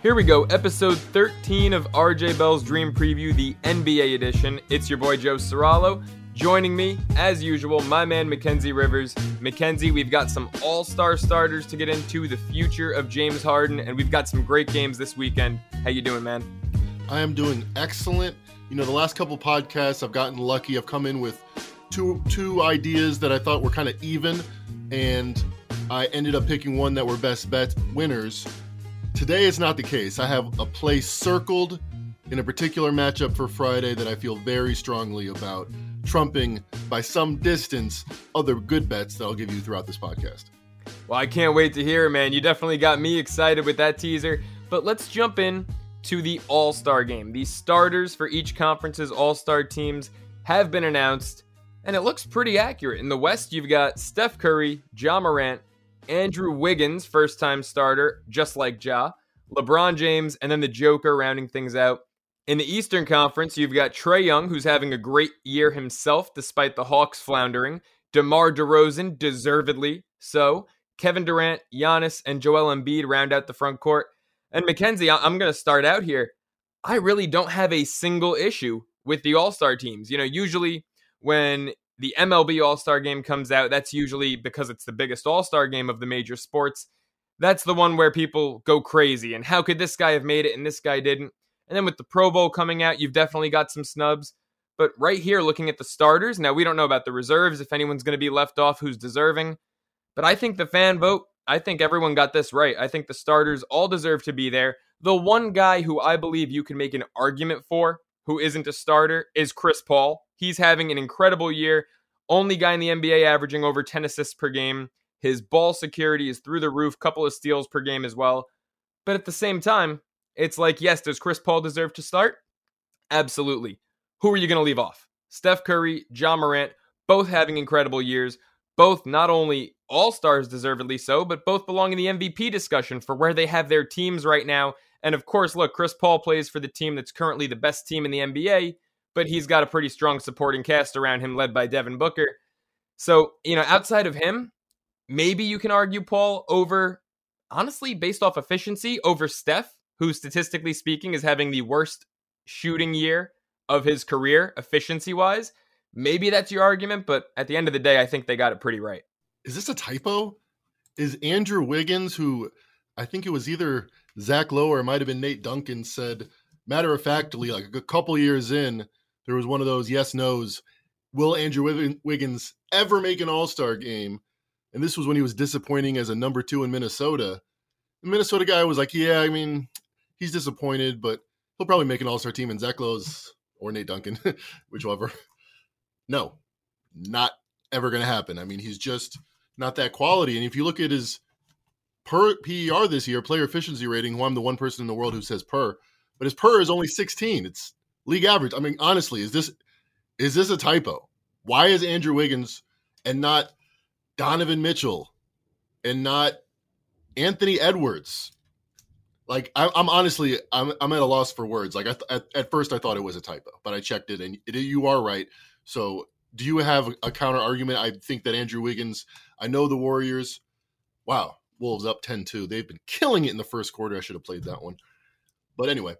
Here we go, episode 13 of RJ Bell's Dream Preview, the NBA edition. It's your boy Joe Ceraulo. Joining me, as usual, my man Mackenzie Rivers. Mackenzie, we've got some all-star starters to get into, the future of James Harden, and we've got some great games this weekend. How you doing, man? I am doing excellent. You know, the last couple podcasts, I've gotten lucky. I've come in with two two ideas that I thought were kind of even, and I ended up picking one that were best bet winners. Today is not the case. I have a play circled in a particular matchup for Friday that I feel very strongly about, trumping by some distance other good bets that I'll give you throughout this podcast. Well, I can't wait to hear it, man. You definitely got me excited with that teaser. But let's jump in to the All Star game. The starters for each conference's All Star teams have been announced, and it looks pretty accurate. In the West, you've got Steph Curry, Ja Morant, Andrew Wiggins, first time starter, just like Ja, LeBron James, and then the Joker rounding things out. In the Eastern Conference, you've got Trae Young, who's having a great year himself despite the Hawks floundering, DeMar DeRozan, deservedly so, Kevin Durant, Giannis, and Joel Embiid round out the front court. And Mackenzie, I'm going to start out here. I really don't have a single issue with the All Star teams. You know, usually when the MLB All Star game comes out, that's usually because it's the biggest All Star game of the major sports. That's the one where people go crazy. And how could this guy have made it and this guy didn't? And then with the Pro Bowl coming out, you've definitely got some snubs. But right here, looking at the starters, now we don't know about the reserves, if anyone's going to be left off who's deserving. But I think the fan vote, I think everyone got this right. I think the starters all deserve to be there. The one guy who I believe you can make an argument for who isn't a starter is Chris Paul. He's having an incredible year. Only guy in the NBA averaging over 10 assists per game. His ball security is through the roof, couple of steals per game as well. But at the same time, it's like, yes, does Chris Paul deserve to start? Absolutely. Who are you going to leave off? Steph Curry, Ja Morant, both having incredible years. Both not only all stars, deservedly so, but both belong in the MVP discussion for where they have their teams right now and of course, look, Chris Paul plays for the team that's currently the best team in the NBA, but he's got a pretty strong supporting cast around him led by Devin Booker. So, you know, outside of him, maybe you can argue Paul over, honestly, based off efficiency, over Steph, who statistically speaking is having the worst shooting year of his career, efficiency wise. Maybe that's your argument, but at the end of the day, I think they got it pretty right. Is this a typo? Is Andrew Wiggins, who I think it was either Zach Lowe or it might have been Nate Duncan said, matter of factly, like a couple years in, there was one of those yes nos. Will Andrew Wiggins ever make an All Star game? And this was when he was disappointing as a number two in Minnesota. The Minnesota guy was like, "Yeah, I mean, he's disappointed, but he'll probably make an All Star team." And Zach Lowe's or Nate Duncan, whichever. No, not ever going to happen. I mean, he's just not that quality. And if you look at his per PER this year, player efficiency rating, who I'm the one person in the world who says per, but his per is only 16. It's league average. I mean, honestly, is this is this a typo? Why is Andrew Wiggins and not Donovan Mitchell and not Anthony Edwards? Like I, am honestly, I'm, I'm at a loss for words. Like I th- at, at, first, I thought it was a typo, but I checked it, and it, you are right. So, do you have a counter argument? I think that Andrew Wiggins. I know the Warriors. Wow, Wolves up 10 2. They've been killing it in the first quarter. I should have played that one. But anyway,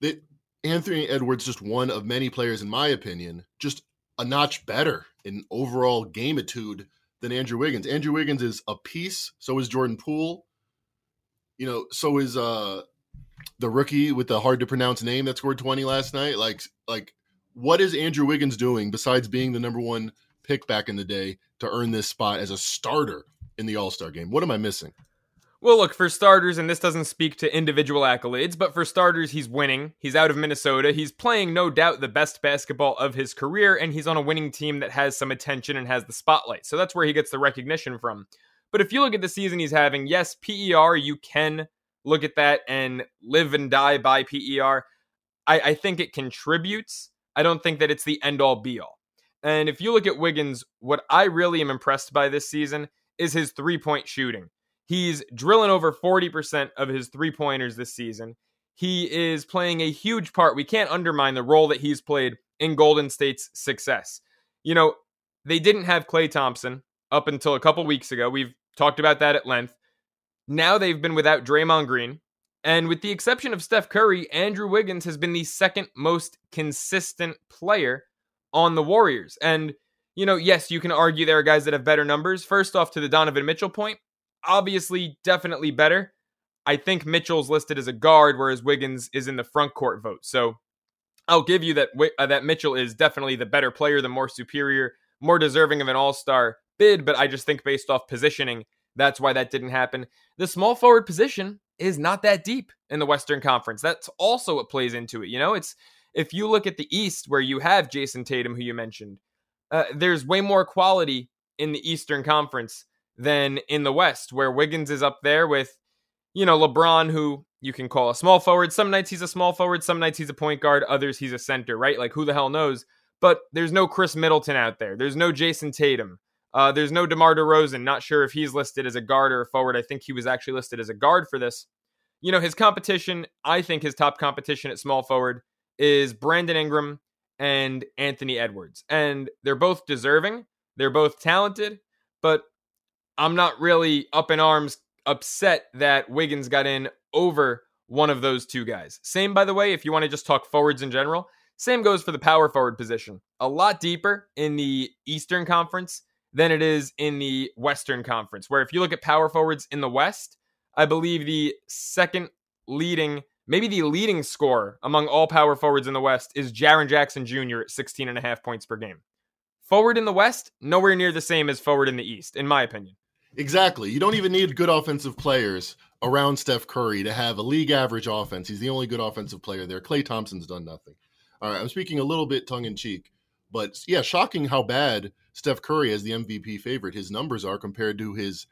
they, Anthony Edwards, just one of many players, in my opinion, just a notch better in overall gameitude than Andrew Wiggins. Andrew Wiggins is a piece. So is Jordan Poole. You know, so is uh the rookie with the hard to pronounce name that scored 20 last night. Like, like what is Andrew Wiggins doing besides being the number one pick back in the day to earn this spot as a starter in the All Star game? What am I missing? Well, look, for starters, and this doesn't speak to individual accolades, but for starters, he's winning. He's out of Minnesota. He's playing, no doubt, the best basketball of his career, and he's on a winning team that has some attention and has the spotlight. So that's where he gets the recognition from. But if you look at the season he's having, yes, PER, you can look at that and live and die by PER. I, I think it contributes. I don't think that it's the end all be all. And if you look at Wiggins, what I really am impressed by this season is his three point shooting. He's drilling over 40% of his three pointers this season. He is playing a huge part. We can't undermine the role that he's played in Golden State's success. You know, they didn't have Klay Thompson up until a couple weeks ago. We've talked about that at length. Now they've been without Draymond Green. And with the exception of Steph Curry, Andrew Wiggins has been the second most consistent player on the Warriors. And, you know, yes, you can argue there are guys that have better numbers. First off, to the Donovan Mitchell point, obviously, definitely better. I think Mitchell's listed as a guard, whereas Wiggins is in the front court vote. So I'll give you that uh, that Mitchell is definitely the better player, the more superior, more deserving of an All Star bid. But I just think based off positioning, that's why that didn't happen. The small forward position is not that deep in the Western Conference. That's also what plays into it. You know, it's if you look at the East where you have Jayson Tatum, who you mentioned, uh, there's way more quality in the Eastern Conference than in the West, where Wiggins is up there with, you know, LeBron, who you can call a small forward. Some nights he's a small forward, some nights he's a point guard, others he's a center, right? Like who the hell knows? But there's no Khris Middleton out there. There's no Jayson Tatum. Uh, there's no DeMar DeRozan. Not sure if he's listed as a guard or a forward. I think he was actually listed as a guard for this. You know, his competition, I think his top competition at small forward is Brandon Ingram and Anthony Edwards. And they're both deserving. They're both talented, but I'm not really up in arms upset that Wiggins got in over one of those two guys. Same, by the way, if you want to just talk forwards in general, same goes for the power forward position. A lot deeper in the Eastern Conference than it is in the Western Conference, where if you look at power forwards in the West, I believe the second leading, maybe the leading scorer among all power forwards in the West is Jaren Jackson Jr. at 16 and a half points per game. Forward in the West, nowhere near the same as forward in the East, in my opinion. Exactly. You don't even need good offensive players around Steph Curry to have a league average offense. He's the only good offensive player there. Klay Thompson's done nothing. All right, I'm speaking a little bit tongue in cheek, but yeah, shocking how bad Steph Curry as the MVP favorite his numbers are compared to his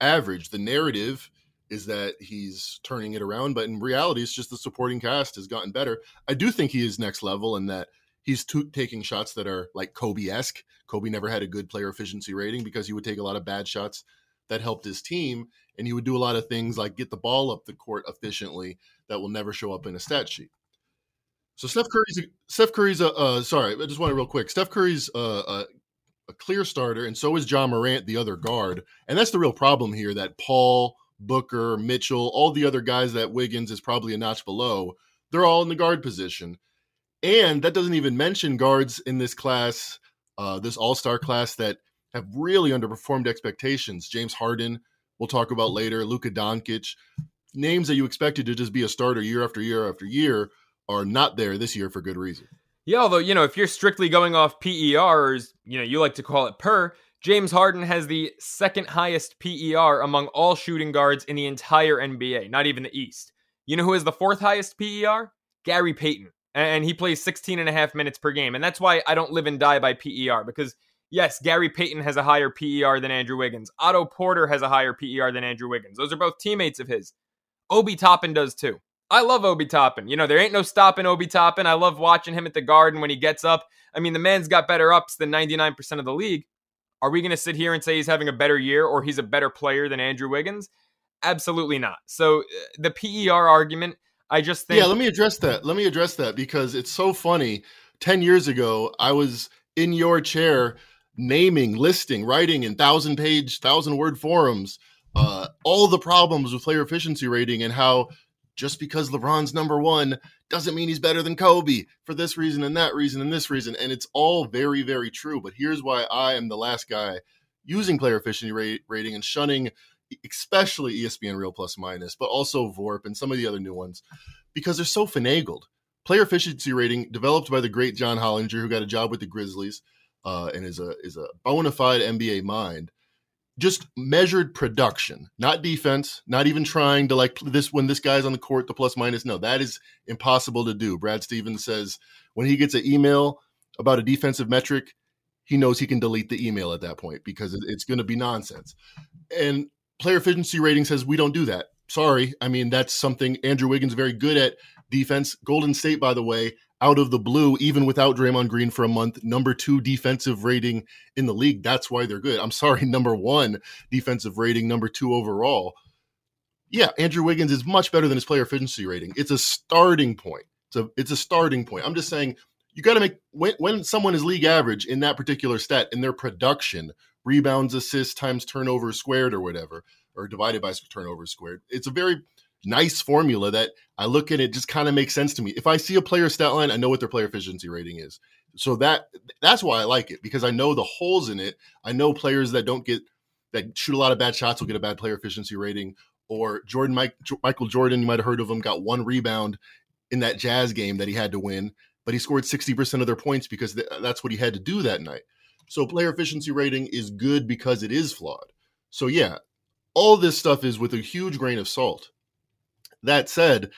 average. The narrative is that he's turning it around, but in reality, it's just the supporting cast has gotten better. I do think he is next level and that he's t- taking shots that are like Kobe esque. Kobe never had a good player efficiency rating because he would take a lot of bad shots that helped his team, and he would do a lot of things like get the ball up the court efficiently that will never show up in a stat sheet. So Steph Curry's Steph Curry's a uh, sorry, I just want to real quick. Steph Curry's a, a, a clear starter, and so is Ja Morant, the other guard, and that's the real problem here. That Paul, Booker, Mitchell, all the other guys that Wiggins is probably a notch below, they're all in the guard position, and that doesn't even mention guards in this class, uh, this All Star class that have really underperformed expectations. James Harden, we'll talk about later, Luka Doncic, names that you expected to just be a starter year after year after year are not there this year for good reason. Yeah, although, you know, if you're strictly going off PERs, you know, you like to call it per, James Harden has the second highest PER among all shooting guards in the entire NBA, not even the East. You know who has the fourth highest PER? Gary Payton. And he plays 16 and a half minutes per game. And that's why I don't live and die by PER because Yes, Gary Payton has a higher PER than Andrew Wiggins. Otto Porter has a higher PER than Andrew Wiggins. Those are both teammates of his. Obi Toppin does too. I love Obi Toppin. You know, there ain't no stopping Obi Toppin. I love watching him at the garden when he gets up. I mean, the man's got better ups than 99% of the league. Are we going to sit here and say he's having a better year or he's a better player than Andrew Wiggins? Absolutely not. So uh, the PER argument, I just think. Yeah, let me address that. Let me address that because it's so funny. 10 years ago, I was in your chair naming, listing, writing in thousand page, thousand word forums, uh, all the problems with player efficiency rating and how just because LeBron's number one doesn't mean he's better than Kobe for this reason and that reason and this reason. And it's all very, very true. But here's why I am the last guy using player efficiency rating and shunning, especially ESPN Real Plus Minus, but also VORP and some of the other new ones, because they're so finagled. Player efficiency rating developed by the great John Hollinger, who got a job with the Grizzlies uh, and is a is a bona fide NBA mind. Just measured production, not defense, not even trying to like this when this guy's on the court, the plus minus. No, that is impossible to do. Brad Stevens says when he gets an email about a defensive metric, he knows he can delete the email at that point because it's going to be nonsense. And player efficiency rating says we don't do that. Sorry. I mean, that's something Andrew Wiggins very good at defense. Golden State, by the way, out of the blue, even without Draymond Green for a month, number two defensive rating in the league. That's why they're good. I'm sorry, number one defensive rating, number two overall. Yeah, Andrew Wiggins is much better than his player efficiency rating. It's a starting point. It's a, it's a starting point. I'm just saying you got to make when, when someone is league average in that particular stat in their production, rebounds, assists times turnover squared or whatever, or divided by turnover squared. It's a very nice formula that I look at it just kind of makes sense to me. If I see a player stat line, I know what their player efficiency rating is. So that that's why I like it because I know the holes in it. I know players that don't get that shoot a lot of bad shots will get a bad player efficiency rating. Or Jordan Mike, Michael Jordan, you might have heard of him, got one rebound in that Jazz game that he had to win, but he scored 60% of their points because th- that's what he had to do that night. So player efficiency rating is good because it is flawed. So yeah, all this stuff is with a huge grain of salt. That said,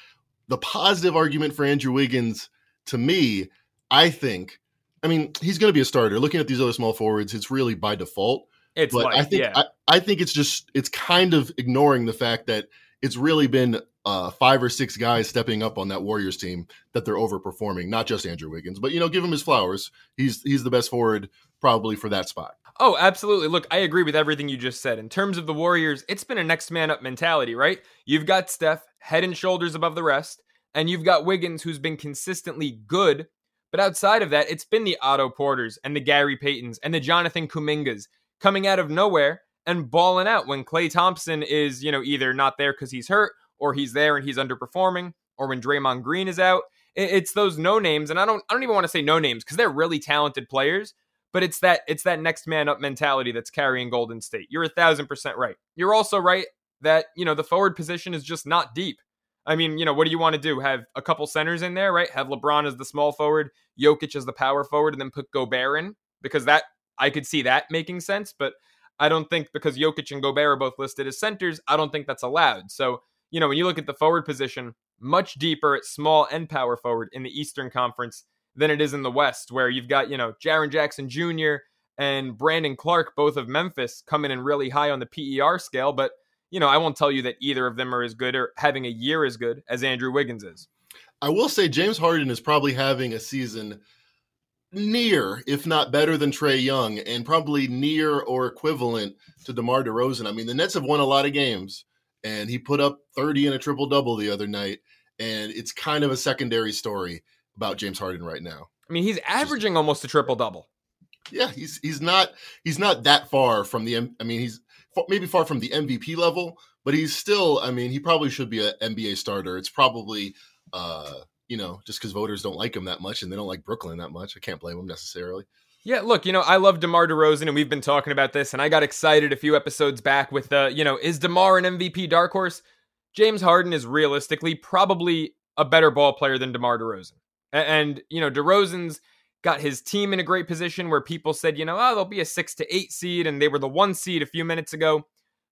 the positive argument for Andrew Wiggins to me, I think, I mean, he's going to be a starter. Looking at these other small forwards, it's really by default. It's but like, I think yeah. I, I think it's just it's kind of ignoring the fact that it's really been uh, five or six guys stepping up on that Warriors team that they're overperforming. Not just Andrew Wiggins, but you know, give him his flowers. He's he's the best forward probably for that spot. Oh, absolutely. Look, I agree with everything you just said. In terms of the Warriors, it's been a next man up mentality, right? You've got Steph head and shoulders above the rest, and you've got Wiggins who's been consistently good. But outside of that, it's been the Otto Porters and the Gary Paytons and the Jonathan Kumingas coming out of nowhere and balling out when Klay Thompson is, you know, either not there because he's hurt or he's there and he's underperforming or when Draymond Green is out. It's those no names, and I don't I don't even want to say no names because they're really talented players but it's that it's that next man up mentality that's carrying Golden State. You're a thousand percent right. You're also right that you know the forward position is just not deep. I mean, you know, what do you want to do? Have a couple centers in there, right? Have LeBron as the small forward, Jokic as the power forward, and then put Gobert in because that I could see that making sense. But I don't think because Jokic and Gobert are both listed as centers, I don't think that's allowed. So you know, when you look at the forward position, much deeper at small and power forward in the Eastern Conference than it is in the West, where you've got, you know, Jaren Jackson Jr. and Brandon Clarke, both of Memphis, coming in really high on the PER scale. But, you know, I won't tell you that either of them are as good or having a year as good as Andrew Wiggins is. I will say James Harden is probably having a season near, if not better than Trae Young, and probably near or equivalent to DeMar DeRozan. I mean, the Nets have won a lot of games, and he put up 30 and a triple double the other night, and it's kind of a secondary story about James Harden right now. I mean, he's averaging Just, almost a triple double. Yeah, he's he's not he's not that far from the. I mean, he's maybe far from the MVP level, but he's still. I mean, he probably should be an NBA starter. It's probably. uh you know, just because voters don't like him that much and they don't like Brooklyn that much. I can't blame him necessarily. Yeah, look, you know, I love DeMar DeRozan, and we've been talking about this, and I got excited a few episodes back with, uh, you know, is DeMar an MVP dark horse? James Harden is realistically probably a better ball player than DeMar DeRozan. And, you know, DeRozan's got his team in a great position where people said, you know, oh, they'll be a six to eight seed, and they were the one seed a few minutes ago.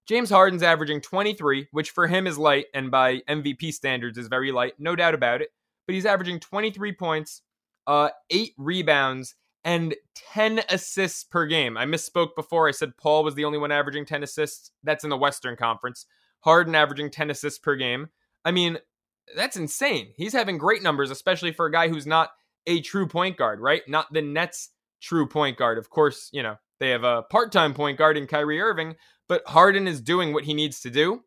James Harden's averaging 23, which for him is light, and by MVP standards is very light, no doubt about it. But he's averaging 23 points, uh, eight rebounds, and 10 assists per game. I misspoke before. I said Paul was the only one averaging 10 assists. That's in the Western Conference. Harden averaging 10 assists per game. I mean, that's insane. He's having great numbers, especially for a guy who's not a true point guard, right? Not the Nets' true point guard. Of course, you know, they have a part time point guard in Kyrie Irving, but Harden is doing what he needs to do.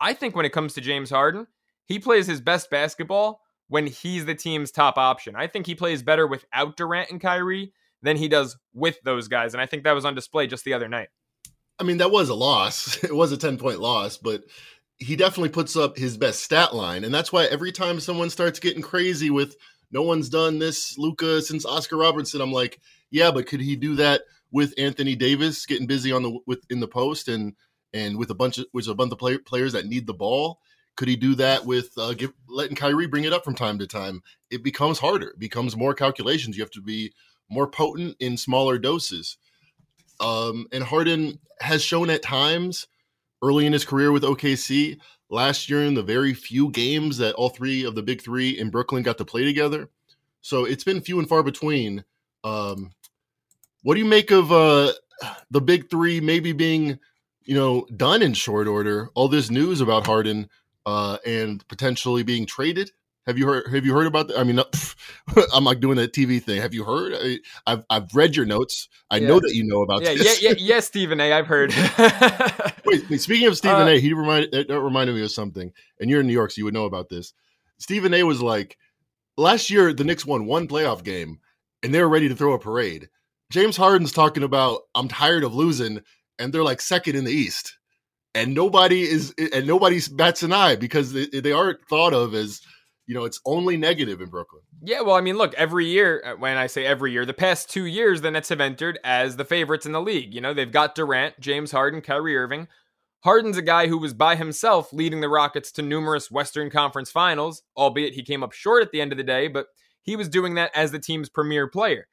I think when it comes to James Harden, he plays his best basketball when he's the team's top option. I think he plays better without Durant and Kyrie than he does with those guys. And I think that was on display just the other night. I mean, that was a loss. It was a 10 point loss, but he definitely puts up his best stat line. And that's why every time someone starts getting crazy with no one's done this Luka since Oscar Robertson, I'm like, yeah, but could he do that with Anthony Davis getting busy on the with in the post and and with a bunch of a bunch of play, players that need the ball? Could he do that with uh, give, letting Kyrie bring it up from time to time? It becomes harder. It becomes more calculations. You have to be more potent in smaller doses. Um, and Harden has shown at times early in his career with OKC. Last year, in the very few games that all three of the big three in Brooklyn got to play together. So it's been few and far between. Um, what do you make of uh, the big three maybe being, you know, done in short order? All this news about Harden uh, and potentially being traded. Have you heard? Have you heard about that? I mean, I'm like doing a TV thing. Have you heard? I, have I've read your notes. I yeah. know that you know about yeah, this. Yeah, yeah, yes, Stephen A. I've heard. wait, wait, speaking of Stephen uh, A, he reminded that reminded me of something. And you're in New York, so you would know about this. Stephen A. was like, last year the Knicks won one playoff game, and they were ready to throw a parade. James Harden's talking about, I'm tired of losing, and they're like second in the East. and nobody is and nobody bats an eye because they, they aren't thought of as you know it's only negative in Brooklyn. Yeah, well, I mean, look, every year, uh, when I say every year, the past two years, the Nets have entered as the favorites in the league. You know, they've got Durant, James Harden, Kyrie Irving. Harden's a guy who was by himself leading the Rockets to numerous Western Conference finals, albeit he came up short at the end of the day, but he was doing that as the team's premier player.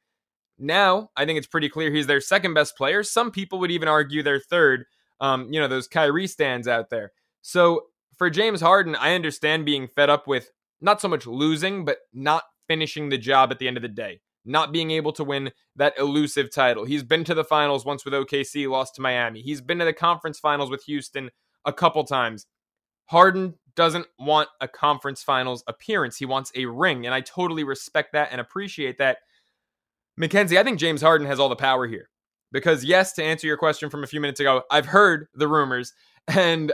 Now, I think it's pretty clear he's their second best player. Some people would even argue their third. Um, you know, those Kyrie stands out there. So for James Harden, I understand being fed up with not so much losing, but not finishing the job at the end of the day, not being able to win that elusive title. He's been to the finals once with OKC, lost to Miami. He's been to the conference finals with Houston a couple times. Harden doesn't want a conference finals appearance. He wants a ring, and I totally respect that and appreciate that. Mackenzie, I think James Harden has all the power here. Because, yes, to answer your question from a few minutes ago, I've heard the rumors, and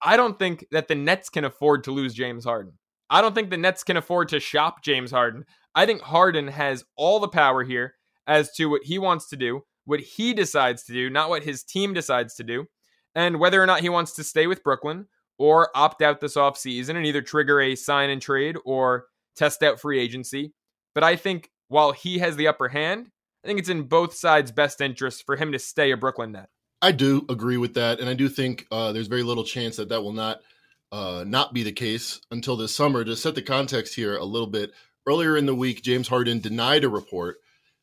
I don't think that the Nets can afford to lose James Harden. I don't think the Nets can afford to shop James Harden. I think Harden has all the power here as to what he wants to do, what he decides to do, not what his team decides to do, and whether or not he wants to stay with Brooklyn or opt out this offseason and either trigger a sign and trade or test out free agency. But I think while he has the upper hand, I think it's in both sides' best interest for him to stay a Brooklyn net. I do agree with that, and I do think uh, there's very little chance that that will not uh, not be the case until this summer. To set the context here a little bit, earlier in the week, James Harden denied a report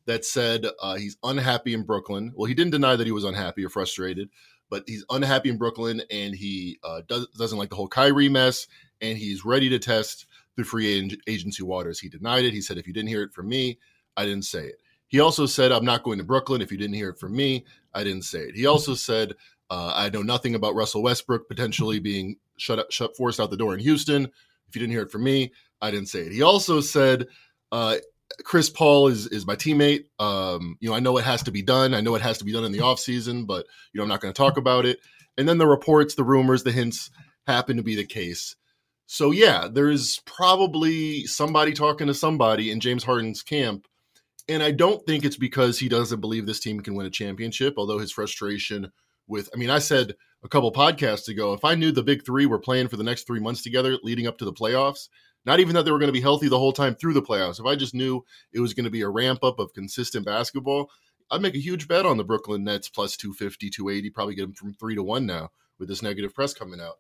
that said uh, he's unhappy in Brooklyn. Well, he didn't deny that he was unhappy or frustrated, but he's unhappy in Brooklyn and he uh, does, doesn't like the whole Kyrie mess and he's ready to test the free agency waters. He denied it. He said, if you didn't hear it from me, I didn't say it. He also said, I'm not going to Brooklyn. If you didn't hear it from me, I didn't say it. He also said, uh, I know nothing about Russell Westbrook potentially being shut up, shut forced out the door in Houston. If you didn't hear it from me, I didn't say it. He also said, uh, Chris Paul is is my teammate. Um, you know, I know it has to be done. I know it has to be done in the offseason, but you know, I'm not going to talk about it. And then the reports, the rumors, the hints happen to be the case. So yeah, there is probably somebody talking to somebody in James Harden's camp. And I don't think it's because he doesn't believe this team can win a championship, although his frustration with I mean, I said a couple podcasts ago, if I knew the big three were playing for the next three months together leading up to the playoffs, not even that they were going to be healthy the whole time through the playoffs, if I just knew it was going to be a ramp up of consistent basketball, I'd make a huge bet on the Brooklyn Nets plus 250, 280, probably get them from three to one now with this negative press coming out.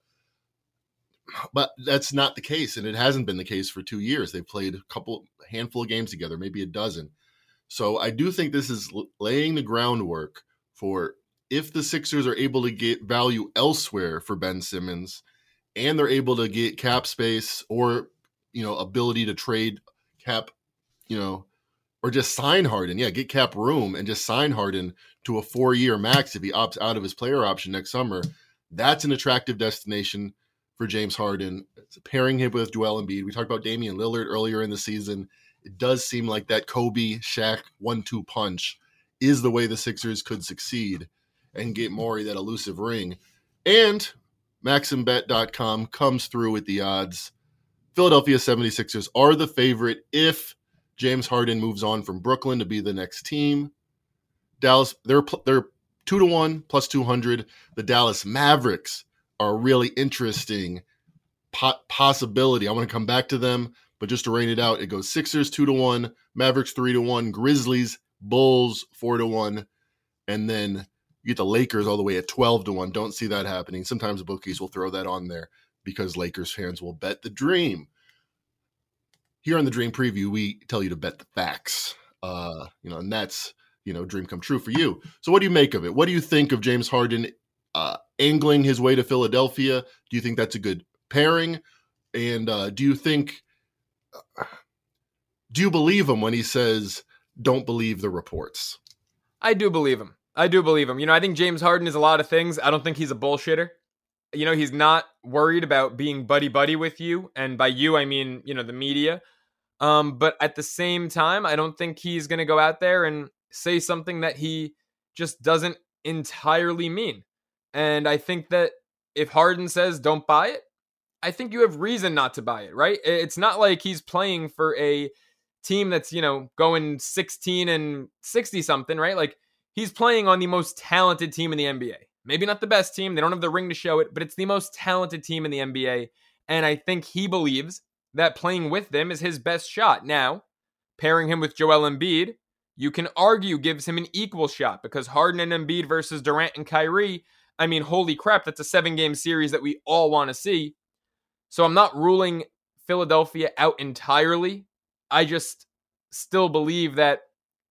But that's not the case, and it hasn't been the case for two years. They've played a couple, handful of games together, maybe a dozen. So I do think this is laying the groundwork for if the Sixers are able to get value elsewhere for Ben Simmons and they're able to get cap space or, you know, ability to trade cap, you know, or just sign Harden. Yeah, get cap room and just sign Harden to a four year max if he opts out of his player option next summer. That's an attractive destination for James Harden. It's pairing him with Joel Embiid. We talked about Damian Lillard earlier in the season. It does seem like that Kobe Shaq one two punch is the way the Sixers could succeed and get Morey that elusive ring. And MaximBet.com comes through with the odds. Philadelphia 76ers are the favorite if James Harden moves on from Brooklyn to be the next team. Dallas, they're they're two to one plus 200. The Dallas Mavericks are a really interesting po- possibility. I want to come back to them, but just to rain it out, it goes Sixers two to one, Mavericks three to one, Grizzlies, Bulls four to one, and then you get the Lakers all the way at 12 to 1. Don't see that happening. Sometimes the bookies will throw that on there because Lakers fans will bet the dream. Here on the Dream Preview, we tell you to bet the facts. Uh, you know, and that's, you know, dream come true for you. So what do you make of it? What do you think of James Harden uh, angling his way to Philadelphia? Do you think that's a good pairing? And uh, do you think uh, do you believe him when he says don't believe the reports? I do believe him. I do believe him. You know, I think James Harden is a lot of things. I don't think he's a bullshitter. You know, he's not worried about being buddy buddy with you, and by you I mean you know the media. Um, but at the same time, I don't think he's going to go out there and say something that he just doesn't entirely mean. And I think that if Harden says don't buy it, I think you have reason not to buy it, right? It's not like he's playing for a team that's, you know, going 16 and 60 something, right? Like he's playing on the most talented team in the NBA. maybe not the best team. They don't have the ring to show it, but it's the most talented team in the NBA. And I think he believes that playing with them is his best shot. Now, pairing him with Joel Embiid, you can argue gives him an equal shot because Harden and Embiid versus Durant and Kyrie, I mean, holy crap, that's a seven game series that we all want to see. So I'm not ruling Philadelphia out entirely. I just still believe that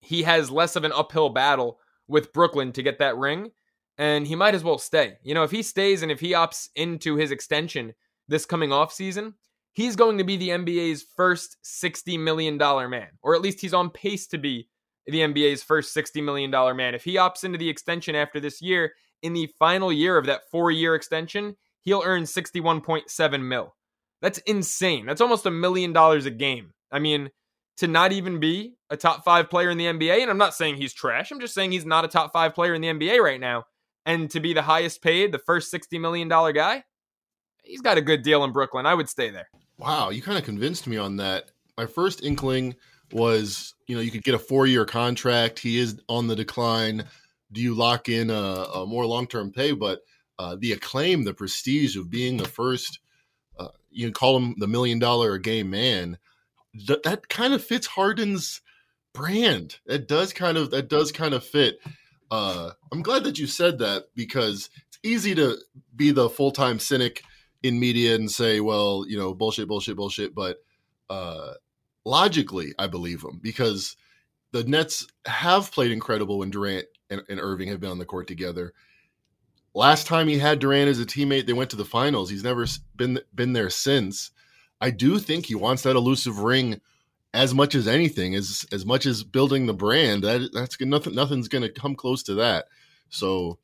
he has less of an uphill battle with Brooklyn to get that ring, and he might as well stay. You know, if he stays and if he opts into his extension this coming off season, he's going to be the NBA's first $60 million man, or at least he's on pace to be the NBA's first $60 million man. If he opts into the extension after this year, in the final year of that four year extension, he'll earn 61.7 mil. That's insane. That's almost a million dollars a game. I mean, to not even be a top five player in the NBA, and I'm not saying he's trash, I'm just saying he's not a top five player in the NBA right now, and to be the highest paid, the first $60 million guy, he's got a good deal in Brooklyn. I would stay there. Wow, you kind of convinced me on that. My first inkling was, you know, you could get a four year contract. He is on the decline. Do you lock in a, a more long term pay? But uh, the acclaim, the prestige of being the first, uh, you can call him the million dollar a game man th- that kind of fits Harden's brand. It does kind of that does kind of fit. Uh, I'm glad that you said that because it's easy to be the full time cynic in media and say, well, you know, bullshit, bullshit, bullshit. But uh, logically, I believe him because the Nets have played incredible when Durant and, and Irving have been on the court together. Last time he had Durant as a teammate, they went to the finals. He's never been been there since. I do think he wants that elusive ring as much as anything, as as much as building the brand. That that's nothing. Nothing's going to come close to that. So,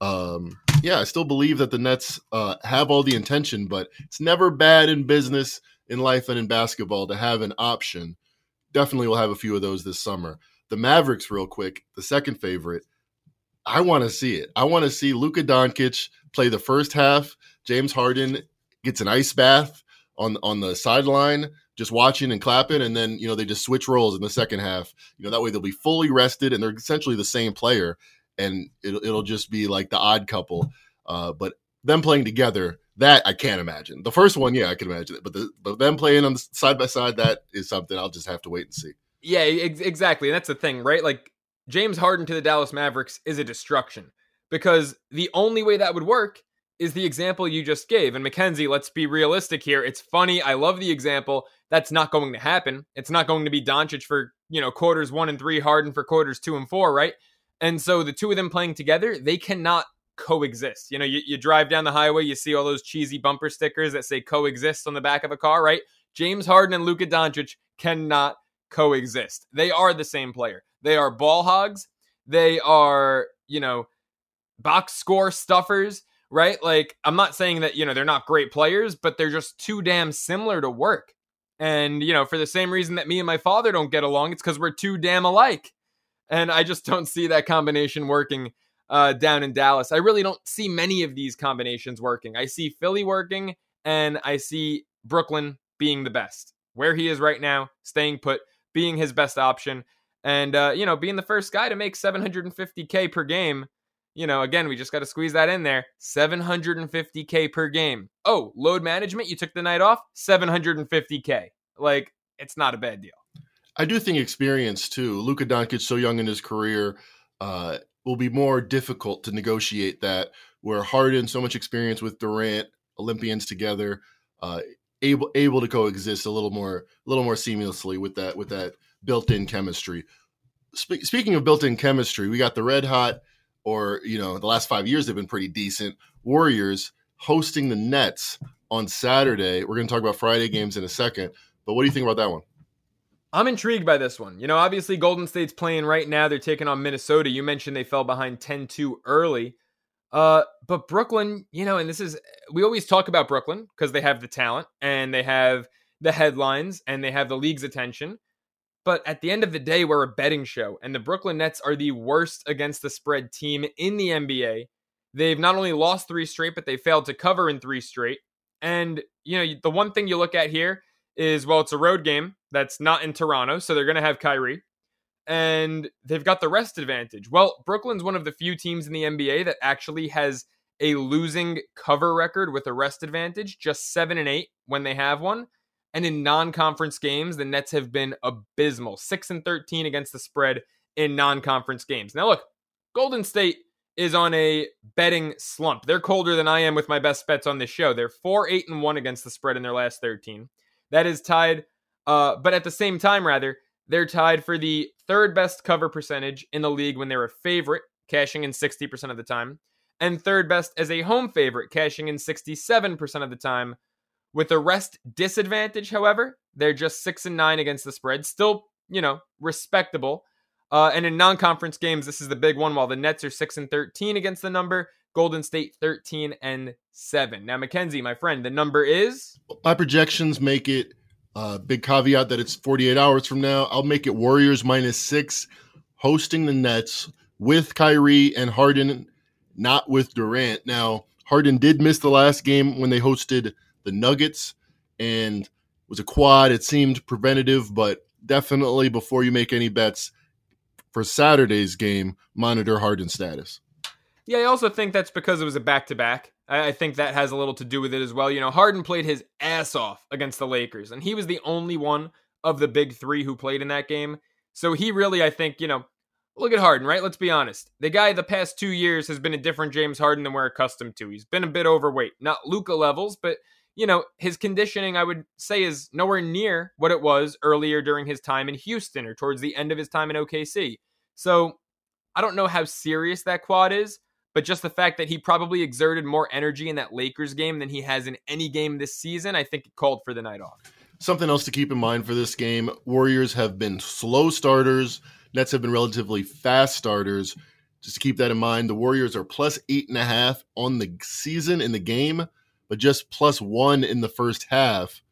um, yeah, I still believe that the Nets uh, have all the intention, but it's never bad in business, in life, and in basketball to have an option. Definitely, we'll have a few of those this summer. The Mavericks, real quick, the second favorite. I want to see it. I want to see Luka Doncic play the first half. James Harden gets an ice bath on on the sideline just watching and clapping and then you know they just switch roles in the second half. You know that way they'll be fully rested and they're essentially the same player and it'll, it'll just be like the odd couple. Uh, but them playing together that i can't imagine. The first one yeah i can imagine it but the but them playing on the side by side that is something i'll just have to wait and see. Yeah ex- exactly and that's the thing right? Like james harden to the dallas mavericks is a destruction because the only way that would work is the example you just gave. And Mackenzie, let's be realistic here. It's funny. I love the example. That's not going to happen. It's not going to be Doncic for, you know, quarters one and three, Harden for quarters two and four, right? And so the two of them playing together, they cannot coexist. You know, you, you drive down the highway, you see all those cheesy bumper stickers that say coexist on the back of a car, right? James Harden and Luka Doncic cannot coexist. They are the same player. They are ball hogs. They are, you know, box score stuffers right? Like, I'm not saying that, you know, they're not great players, but they're just too damn similar to work. And, you know, for the same reason that me and my father don't get along, it's because we're too damn alike. And I just don't see that combination working uh, down in Dallas. I really don't see many of these combinations working. I see Philly working, and I see Brooklyn being the best. Where he is right now, staying put, being his best option, and, uh, you know, being the first guy to make 750K per game you know, again, we just got to squeeze that in there. 750K per game. Oh, load management, you took the night off, 750K. Like, it's not a bad deal. I do think experience too. Luka Doncic, so young in his career, uh, will be more difficult to negotiate that. Where Harden, so much experience with Durant, Olympians together, uh, able able to coexist a little more, a little more seamlessly with that with that built-in chemistry. Spe- speaking of built-in chemistry, we got the red hot or you know the last five years they've been pretty decent. Warriors hosting the Nets on Saturday. We're going to talk about Friday games in a second, but what do you think about that one? I'm intrigued by this one. You know, obviously Golden State's playing right now. They're taking on Minnesota. You mentioned they fell behind 10-2 early. Uh, but Brooklyn, you know, and this is we always talk about Brooklyn because they have the talent and they have the headlines and they have the league's attention. But at the end of the day, we're a betting show, and the Brooklyn Nets are the worst against the spread team in the NBA. They've not only lost three straight, but they failed to cover in three straight. And, you know, the one thing you look at here is well, it's a road game that's not in Toronto, so they're going to have Kyrie. and they've got the rest advantage. Well, Brooklyn's one of the few teams in the NBA that actually has a losing cover record with a rest advantage, just 7 and 8 when they have one. And in non-conference games, the Nets have been abysmal. 6 and 13 against the spread in non-conference games. Now look, Golden State is on a betting slump. They're colder than I am with my best bets on this show. They're 4 8 and 1 against the spread in their last 13. That is tied uh, but at the same time rather, they're tied for the third best cover percentage in the league when they're a favorite, cashing in 60% of the time, and third best as a home favorite, cashing in 67% of the time. With the rest disadvantage, however, they're just 6 and 9 against the spread, still, you know, respectable. Uh, and in non-conference games, this is the big one. While the Nets are six and thirteen against the number, Golden State thirteen and seven. Now, Mackenzie, my friend, the number is. My projections make it uh, big caveat that it's 48 hours from now. I'll make it Warriors minus six, hosting the Nets with Kyrie and Harden, not with Durant. Now, Harden did miss the last game when they hosted the Nuggets and was a quad. It seemed preventative, but definitely before you make any bets for Saturday's game, monitor Harden's status. Yeah, I also think that's because it was a back to back. I think that has a little to do with it as well. You know, Harden played his ass off against the Lakers, and he was the only one of the big three who played in that game. So he really, I think, you know, look at Harden, right? Let's be honest. The guy the past two years has been a different James Harden than we're accustomed to. He's been a bit overweight, not Luka levels, but you know, his conditioning, I would say, is nowhere near what it was earlier during his time in Houston or towards the end of his time in OKC. So I don't know how serious that quad is, but just the fact that he probably exerted more energy in that Lakers game than he has in any game this season, I think it called for the night off. Something else to keep in mind for this game Warriors have been slow starters, Nets have been relatively fast starters. Just to keep that in mind, the Warriors are plus eight and a half on the season in the game, but just plus one in the first half.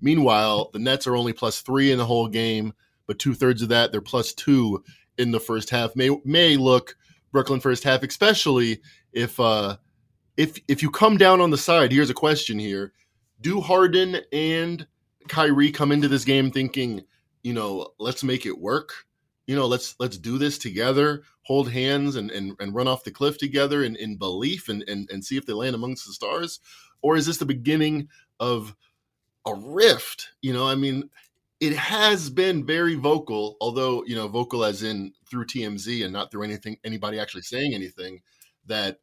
Meanwhile, the Nets are only plus three in the whole game, but two thirds of that, they're plus two in the first half. May may look Brooklyn first half, especially if uh, if if you come down on the side. Here's a question here: Do Harden and Kyrie come into this game thinking, you know, let's make it work? You know, let's let's do this together, hold hands, and and, and run off the cliff together in, in belief, and, and and see if they land amongst the stars, or is this the beginning of a rift? You know, I mean, it has been very vocal, although you know, vocal as in through TMZ and not through anything anybody actually saying anything. That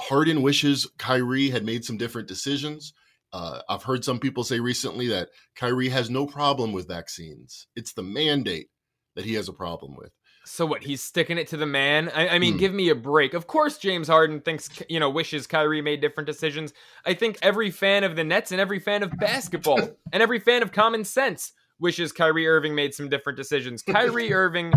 Harden wishes Kyrie had made some different decisions. Uh, I've heard some people say recently that Kyrie has no problem with vaccines. It's the mandate that he has a problem with. So what? He's sticking it to the man. I, I mean, hmm. give me a break. Of course, James Harden thinks you know wishes Kyrie made different decisions. I think every fan of the Nets and every fan of basketball and every fan of common sense wishes Kyrie Irving made some different decisions. Kyrie Irving,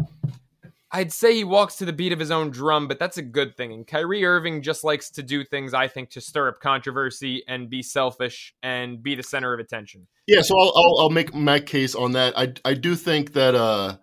I'd say he walks to the beat of his own drum, but that's a good thing. And Kyrie Irving just likes to do things, I think, to stir up controversy and be selfish and be the center of attention. Yeah, so I'll, I'll, I'll make my case on that. I, I do think that, uh,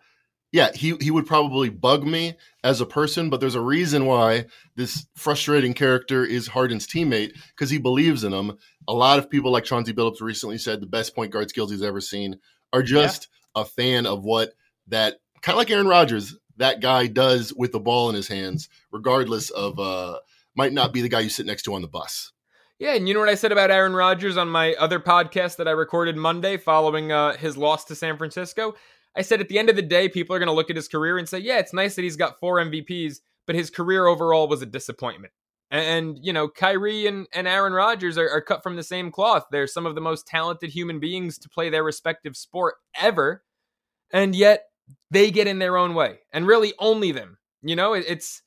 yeah, he, he would probably bug me as a person, but there's a reason why this frustrating character is Harden's teammate because he believes in him. A lot of people, like Chauncey Billups recently said, the best point guard skills he's ever seen are just yeah. a fan of what that kind of like Aaron Rodgers, that guy does with the ball in his hands, regardless of uh might not be the guy you sit next to on the bus. Yeah, and you know what I said about Aaron Rodgers on my other podcast that I recorded Monday following uh, his loss to San Francisco? I said at the end of the day, people are going to look at his career and say, yeah, it's nice that he's got four MVPs, but his career overall was a disappointment. And, you know, Kyrie and, and Aaron Rodgers are, are cut from the same cloth. They're some of the most talented human beings to play their respective sport ever. And yet they get in their own way. And really only them. You know, it, it's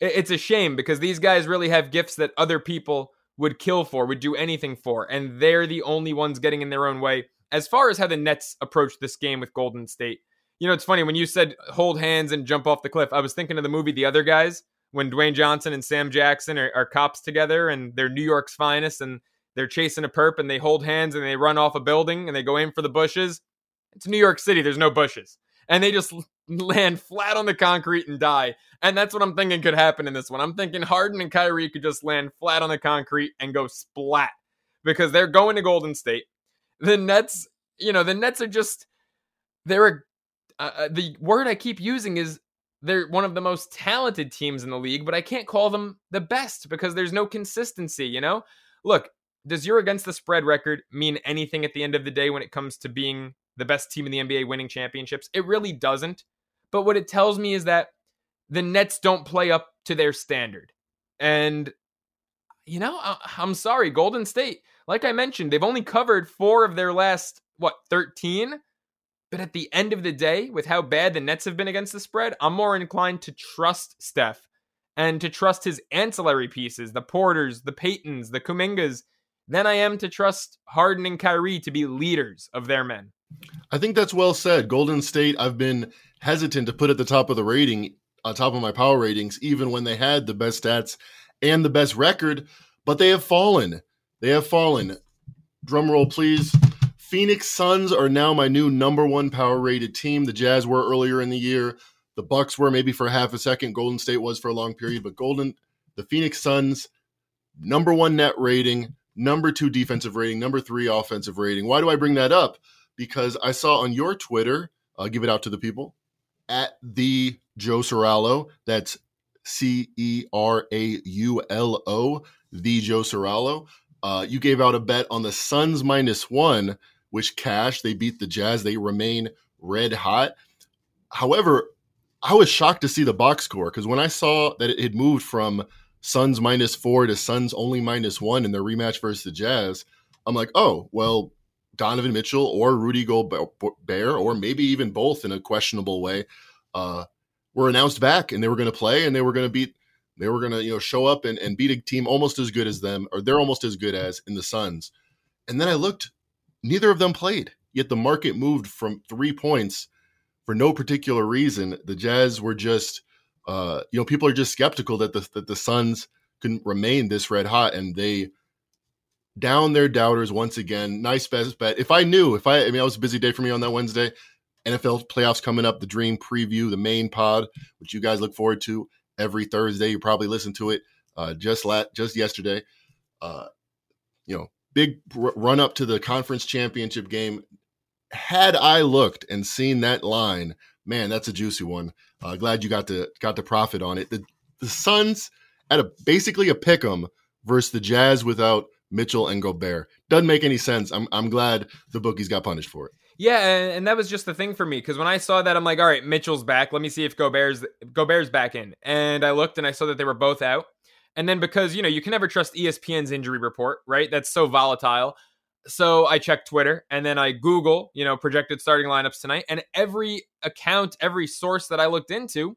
it's a shame because these guys really have gifts that other people would kill for, would do anything for, and they're the only ones getting in their own way. As far as how the Nets approach this game with Golden State, you know, it's funny when you said hold hands and jump off the cliff. I was thinking of the movie The Other Guys, when Dwayne Johnson and Sam Jackson are, are, cops together and they're New York's finest and they're chasing a perp and they hold hands and they run off a building and they go in for the bushes. It's New York City, there's no bushes. And they just land flat on the concrete and die. And that's what I'm thinking could happen in this one. I'm thinking Harden and Kyrie could just land flat on the concrete and go splat because they're going to Golden State. The Nets, you know, the Nets are just they're a uh, uh, the word I keep using is they're one of the most talented teams in the league, but I can't call them the best because there's no consistency, you know? Look, does your against the spread record mean anything at the end of the day when it comes to being the best team in the NBA winning championships? It really doesn't. But what it tells me is that the Nets don't play up to their standard. And, you know, I'm sorry, Golden State, like I mentioned, they've only covered four of their last, what, 13? But at the end of the day, with how bad the Nets have been against the spread, I'm more inclined to trust Steph and to trust his ancillary pieces, the Porters, the Paytons, the Kumingas, than I am to trust Harden and Kyrie to be leaders of their men. I think that's well said. Golden State, I've been hesitant to put at the top of the rating, on top of my power ratings, even when they had the best stats and the best record, but they have fallen. They have fallen. Drum roll, please. Phoenix Suns are now my new number one power rated team. The Jazz were earlier in the year. The Bucks were maybe for half a second. Golden State was for a long period, but Golden, the Phoenix Suns, number one net rating, number two defensive rating, number three offensive rating. Why do I bring that up? Because I saw on your Twitter, I'll give it out to the people, at the Joe Ceraulo. That's C E R A U L O, the Joe Ceraulo. Uh, you gave out a bet on the Suns minus one, which cashed. They beat the Jazz. They remain red hot. However, I was shocked to see the box score because when I saw that it had moved from Suns minus four to Suns only minus one in their rematch versus the Jazz, I'm like, oh, well, Donovan Mitchell or Rudy Gobert, or maybe even both in a questionable way, uh, were announced back and they were going to play and they were going to beat, they were going to, you know, show up and, and beat a team almost as good as them, or they're almost as good as in the Suns. And then I looked, neither of them played, yet the market moved from three points for no particular reason. The Jazz were just, uh, you know, people are just skeptical that the that the Suns can remain this red hot, and they down their doubters once again. Nice best bet. If I knew, if I, I mean, it was a busy day for me on that Wednesday. NFL playoffs coming up, the Dream Preview, the main pod, which you guys look forward to every Thursday. You probably listen to it uh, just la- just yesterday. Uh, you know, big run up to the conference championship game. Had I looked and seen that line, man, that's a juicy one. Uh, glad you got to got to profit on it. The the Suns at a basically a pick 'em versus the Jazz without Mitchell and Gobert doesn't make any sense. I'm I'm glad the bookies got punished for it. Yeah, and, that was just the thing for me because when I saw that, I'm like, all right, Mitchell's back. Let me see if Gobert's Gobert's back in. And I looked and I saw that they were both out. And then because you know you can never trust ESPN's injury report, right? That's so volatile. So I checked Twitter and then I Google, you know, projected starting lineups tonight. And every account, every source that I looked into,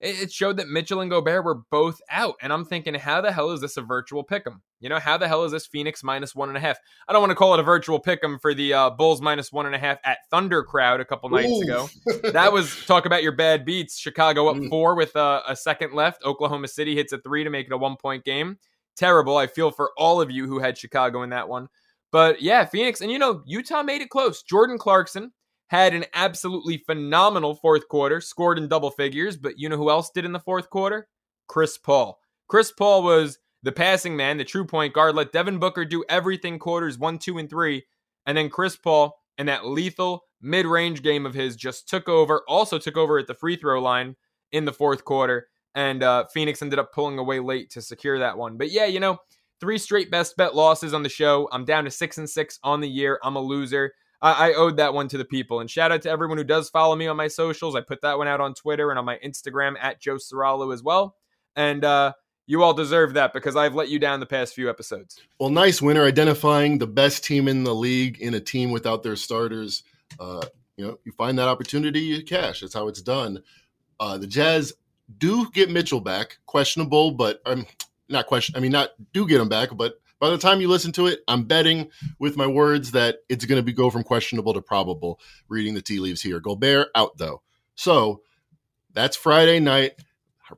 it showed that Mitchell and Gobert were both out. And I'm thinking, how the hell is this a virtual pick 'em? You know, how the hell is this Phoenix minus one and a half? I don't want to call it a virtual pick 'em for the uh, Bulls minus one and a half at Thunder crowd a couple nights Ooh. ago. that was talk about your bad beats. Chicago up mm. four with uh, a second left. Oklahoma City hits a three to make it a one point game. Terrible. I feel for all of you who had Chicago in that one. But yeah, Phoenix, and you know, Utah made it close. Jordan Clarkson had an absolutely phenomenal fourth quarter, scored in double figures, but you know who else did in the fourth quarter? Chris Paul. Chris Paul was the passing man, the true point guard, let Devin Booker do everything quarters one, two, and three. And then Chris Paul and that lethal mid range game of his just took over, also took over at the free throw line in the fourth quarter. And uh, Phoenix ended up pulling away late to secure that one. But yeah, you know, Three straight best bet losses on the show. I'm down to six and six on the year. I'm a loser. I, I owed that one to the people. And shout out to everyone who does follow me on my socials. I put that one out on Twitter and on my Instagram at Joe Ceraulo as well. And uh, you all deserve that because I've let you down the past few episodes. Well, nice winner identifying the best team in the league in a team without their starters. Uh, you know, you find that opportunity, you cash. That's how it's done. Uh, the Jazz do get Mitchell back, questionable, but um, not question. I mean, not do get him back, but by the time you listen to it, I'm betting with my words that it's going to be go from questionable to probable. Reading the tea leaves here. Gobert out though. So that's Friday night.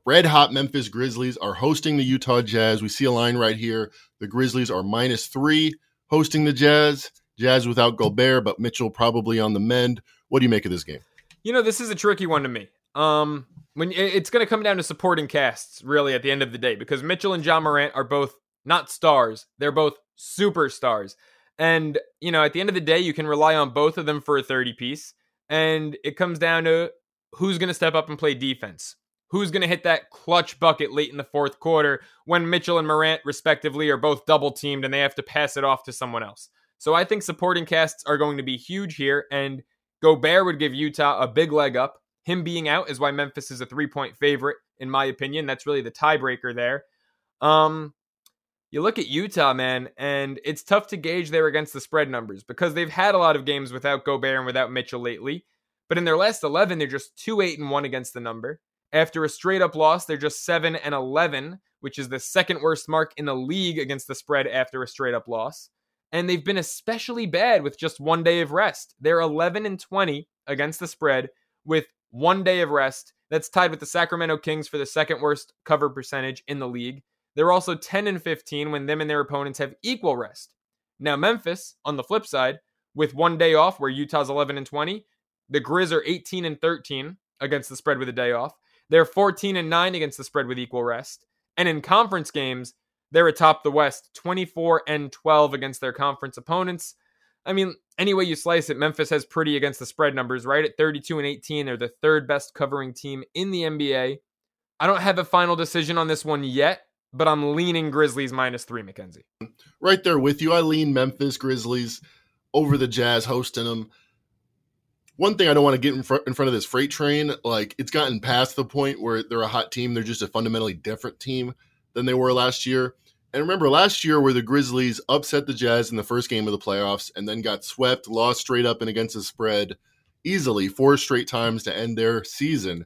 Red hot Memphis Grizzlies are hosting the Utah Jazz. We see a line right here. The Grizzlies are minus three hosting the Jazz. Jazz without Gobert, but Mitchell probably on the mend. What do you make of this game? You know, this is a tricky one to me. Um, when it's going to come down to supporting casts, really, at the end of the day, because Mitchell and Ja Morant are both not stars; they're both superstars. And you know, at the end of the day, you can rely on both of them for a thirty piece. And it comes down to who's going to step up and play defense. Who's going to hit that clutch bucket late in the fourth quarter when Mitchell and Morant, respectively, are both double teamed and they have to pass it off to someone else? So I think supporting casts are going to be huge here, and Gobert would give Utah a big leg up. Him being out is why Memphis is a three point favorite, in my opinion. That's really the tiebreaker there. Um, you look at Utah, man, and it's tough to gauge there against the spread numbers because they've had a lot of games without Gobert and without Mitchell lately. But in their last 11, they're just 2 8 and 1 against the number. After a straight up loss, they're just 7 and 11, which is the second worst mark in the league against the spread after a straight up loss. And they've been especially bad with just one day of rest. They're 11 and 20 against the spread with one day of rest. That's tied with the Sacramento Kings for the second worst cover percentage in the league. They're also 10 and 15 when them and their opponents have equal rest. Now, Memphis, on the flip side, with one day off, where Utah's 11 and 20, the Grizz are 18 and 13 against the spread with a day off. They're 14 and 9 against the spread with equal rest. And in conference games, they're atop the West, 24 and 12 against their conference opponents. I mean, any way you slice it, Memphis has pretty against the spread numbers, right? At 32 and 18, they're the third best covering team in the NBA. I don't have a final decision on this one yet, but I'm leaning Grizzlies minus three, Mackenzie. Right there with you. I lean Memphis Grizzlies over the Jazz hosting them. One thing I don't want to get in front in front of this freight train, like it's gotten past the point where they're a hot team. They're just a fundamentally different team than they were last year. And remember last year where the Grizzlies upset the Jazz in the first game of the playoffs and then got swept, lost straight up and against the spread easily four straight times to end their season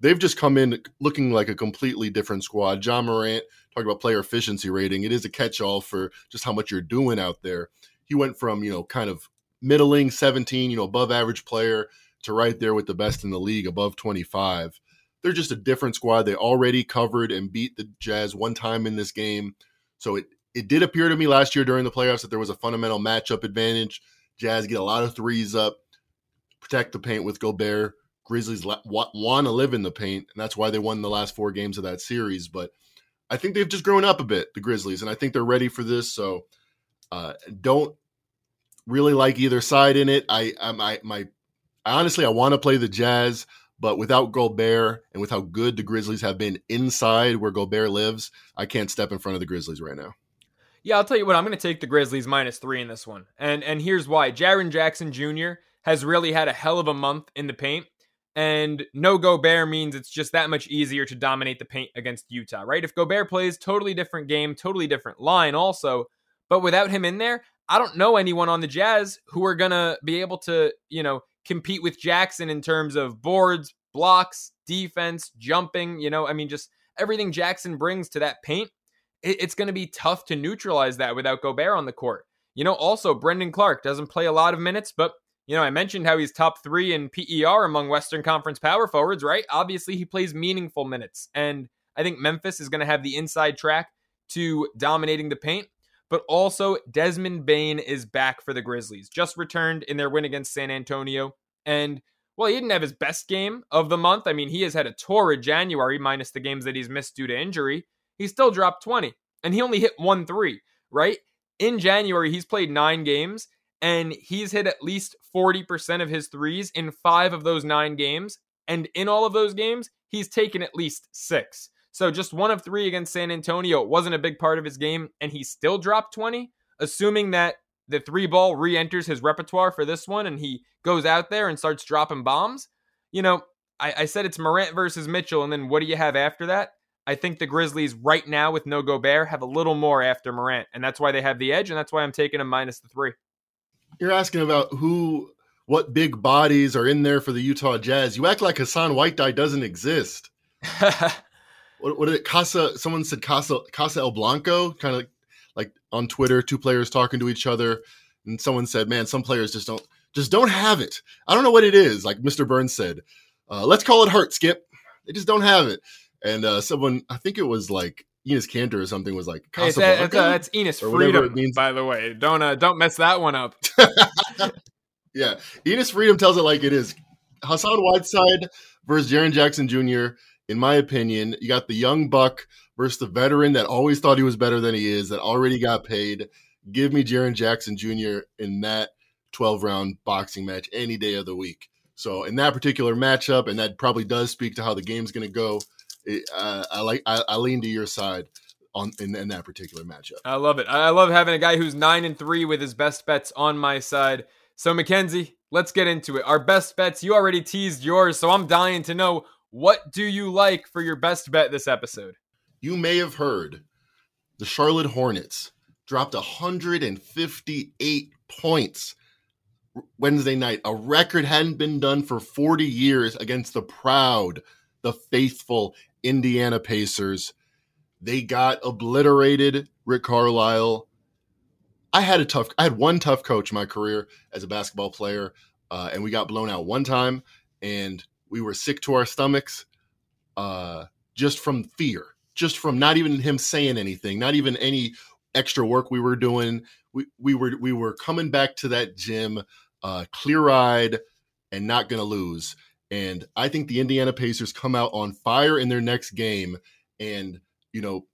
they've just come in looking like a completely different squad. Ja Morant, talk about player efficiency rating. It is a catch all for just how much you're doing out there. He went from, you know, kind of middling 17, you know, above average player to right there with the best in the league, above 25. They're just a different squad. They already covered and beat the Jazz one time in this game. So it, it did appear to me last year during the playoffs that there was a fundamental matchup advantage. Jazz get a lot of threes up, protect the paint with Gobert. Grizzlies want to live in the paint, and that's why they won the last four games of that series. But I think they've just grown up a bit, the Grizzlies, and I think they're ready for this. So uh, don't really like either side in it. I, I my, my honestly, I want to play the Jazz, but without Gobert and with how good the Grizzlies have been inside where Gobert lives, I can't step in front of the Grizzlies right now. Yeah, I'll tell you what. I'm going to take the Grizzlies minus three in this one, and and here's why. Jaren Jackson Jr. has really had a hell of a month in the paint and no Gobert means it's just that much easier to dominate the paint against Utah, right? If Gobert plays, totally different game, totally different line also. But without him in there, I don't know anyone on the Jazz who are going to be able to, you know, compete with Jackson in terms of boards, blocks, defense, jumping, you know, I mean, just everything Jackson brings to that paint. It's going to be tough to neutralize that without Gobert on the court. You know, also, Brandon Clarke doesn't play a lot of minutes, but you know, I mentioned how he's top three in PER among Western Conference power forwards, right? Obviously, he plays meaningful minutes. And I think Memphis is going to have the inside track to dominating the paint. But also, Desmond Bane is back for the Grizzlies, just returned in their win against San Antonio. And well, he didn't have his best game of the month. I mean, he has had a torrid January, minus the games that he's missed due to injury. He still dropped 20, and he only hit one three, right? In January, he's played nine games and he's hit at least 40% of his threes in five of those nine games. And in all of those games, he's taken at least six. So just one of three against San Antonio. Wasn't a big part of his game, and he still dropped 20. Assuming that the three ball re enters his repertoire for this one and he goes out there and starts dropping bombs, you know, I, I said it's Morant versus Mitchell, and then what do you have after that? I think the Grizzlies right now with no Gobert have a little more after Morant, and that's why they have the edge, and that's why I'm taking them minus the three you're asking about who, what big bodies are in there for the Utah Jazz. You act like Hassan White Whiteside doesn't exist. what, what did it? Casa. Someone said Casa Casa El Blanco, kind of like, like on Twitter, two players talking to each other, and someone said, "Man, some players just don't just don't have it. I don't know what it is." Like Mr. Burns said, uh, "Let's call it hurt, Skip. They just don't have it." And uh, someone, I think it was like Enes Kanter or something was like hey, that, that's Enes Freedom, means. by the way. Don't uh, don't mess that one up. yeah, Enes Freedom tells it like it is. Hassan Whiteside versus Jaren Jackson Jr. In my opinion, you got the young buck versus the veteran that always thought he was better than he is, that already got paid. Give me Jaren Jackson Jr. in that 12 round boxing match any day of the week. So in that particular matchup, and that probably does speak to how the game's going to go. It, uh, I like I, I lean to your side on in, in that particular matchup. I love it. I love having a guy who's nine and three with his best bets on my side. So Mackenzie, let's get into it. Our best bets. You already teased yours, so I'm dying to know what do you like for your best bet this episode. You may have heard the Charlotte Hornets dropped 158 points Wednesday night. A record hadn't been done for 40 years against the proud, the faithful Indiana Pacers. They got obliterated. Rick Carlisle. I had a tough. I had one tough coach in my career as a basketball player, uh, and we got blown out one time, and we were sick to our stomachs, uh, just from fear, just from not even him saying anything, not even any extra work we were doing. We we were we were coming back to that gym, uh, clear eyed, and not going to lose. And I think the Indiana Pacers come out on fire in their next game, and you know,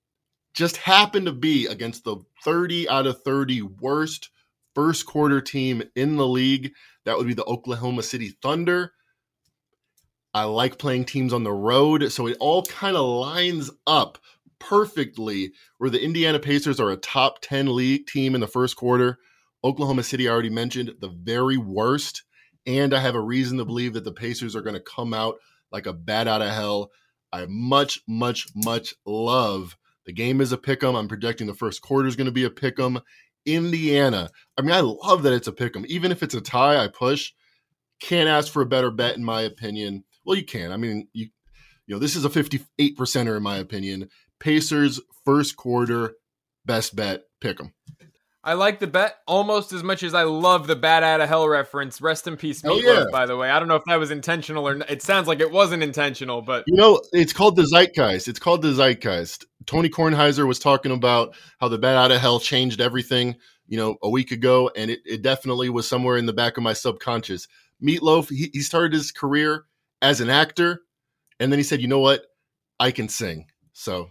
just happen to be against the 30 out of 30 worst first quarter team in the league. That would be the Oklahoma City Thunder. I like playing teams on the road, so it all kind of lines up perfectly where the Indiana Pacers are a top 10 league team in the first quarter. Oklahoma City, I already mentioned, the very worst. And I have a reason to believe that the Pacers are going to come out like a bat out of hell I much, much, much love. The game is a pick 'em. I'm projecting the first quarter is going to be a pick 'em. Indiana. I mean, I love that it's a pick 'em. Even if it's a tie, I push. Can't ask for a better bet, in my opinion. Well, you can. I mean, you you know, this is a 58 percenter in my opinion. Pacers first quarter best bet. Pick 'em. I like the bet almost as much as I love the "Bat Out of Hell" reference. Rest in peace, Meatloaf. Yeah. By the way, I don't know if that was intentional or not. it sounds like it wasn't intentional, but you know, it's called the zeitgeist. It's called the zeitgeist. Tony Kornheiser was talking about how the "Bat Out of Hell" changed everything. You know, a week ago, and it, it definitely was somewhere in the back of my subconscious. Meatloaf, he, he started his career as an actor, and then he said, "You know what? I can sing." So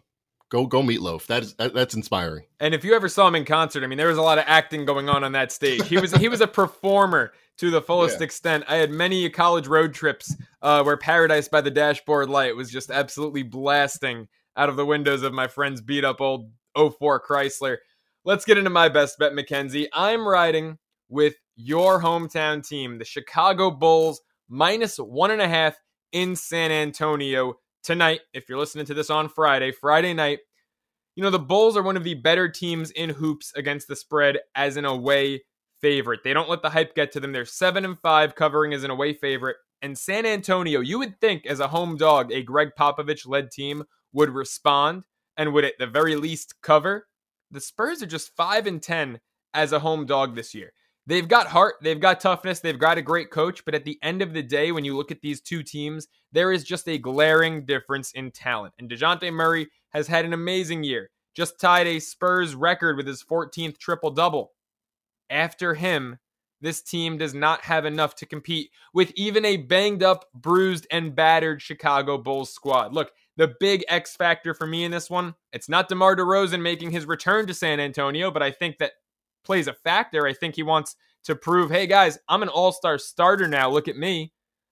Go go meatloaf. That is that, that's inspiring. And if you ever saw him in concert, I mean, there was a lot of acting going on on that stage. He was he was a performer to the fullest yeah. extent. I had many college road trips uh, where Paradise by the Dashboard Light was just absolutely blasting out of the windows of my friend's beat up old 04 Chrysler. Let's get into my best bet, Mackenzie. I'm riding with your hometown team, the Chicago Bulls, minus one and a half in San Antonio tonight, if you're listening to this on Friday, Friday night, you know, the Bulls are one of the better teams in hoops against the spread as an away favorite. They don't let the hype get to them. They're 7 and 5 covering as an away favorite. And San Antonio, you would think as a home dog, a Gregg Popovich led team would respond and would at the very least cover. The Spurs are just 5 and 10 as a home dog this year. They've got heart, they've got toughness, they've got a great coach, but at the end of the day, when you look at these two teams, there is just a glaring difference in talent. And DeJounte Murray has had an amazing year, just tied a Spurs record with his 14th triple double. After him, this team does not have enough to compete with even a banged up, bruised, and battered Chicago Bulls squad. Look, the big X factor for me in this one, it's not DeMar DeRozan making his return to San Antonio, but I think that plays a factor. I think he wants to prove, hey guys, I'm an all star starter now. Look at me.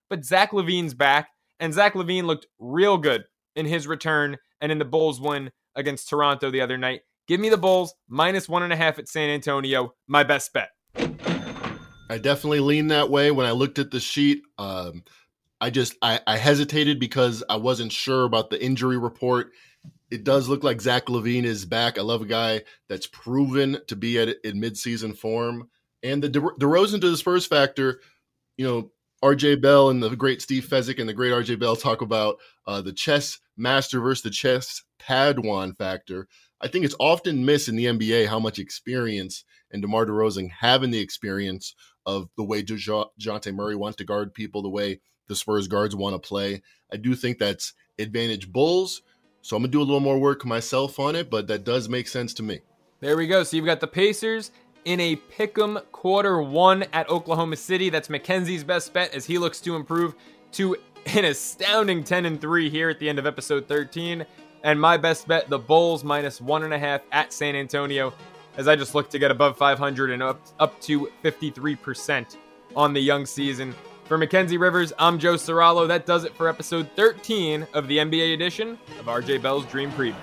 But Zach LaVine's back, and Zach LaVine looked real good in his return and in the Bulls win against Toronto the other night. Give me the Bulls minus one and a half at San Antonio. My best bet. I definitely lean that way. When I looked at the sheet, um, I just I, I hesitated because I wasn't sure about the injury report it does look like Zach LaVine is back. I love a guy that's proven to be at in midseason form. And the De- DeRozan to the Spurs factor, you know, RJ Bell and the great Steve Fezzik and the great RJ Bell talk about uh, the chess master versus the chess Padawan factor. I think it's often missed in the NBA how much experience and DeMar DeRozan having the experience of the way DeJounte Murray wants to guard people, the way the Spurs guards want to play. I do think that's advantage Bulls so I'm gonna do a little more work myself on it, but that does make sense to me. There we go. So you've got the Pacers in a pick'em quarter one at Oklahoma City. That's Mackenzie's best bet as he looks to improve to an astounding 10 and 3 here at the end of episode 13. And my best bet, the Bulls minus one and a half at San Antonio, as I just look to get above 500 and up up to 53% on the young season. For Mackenzie Rivers, I'm Joe Ceraulo. That does it for episode 13 of the NBA edition of RJ Bell's Dream Preview.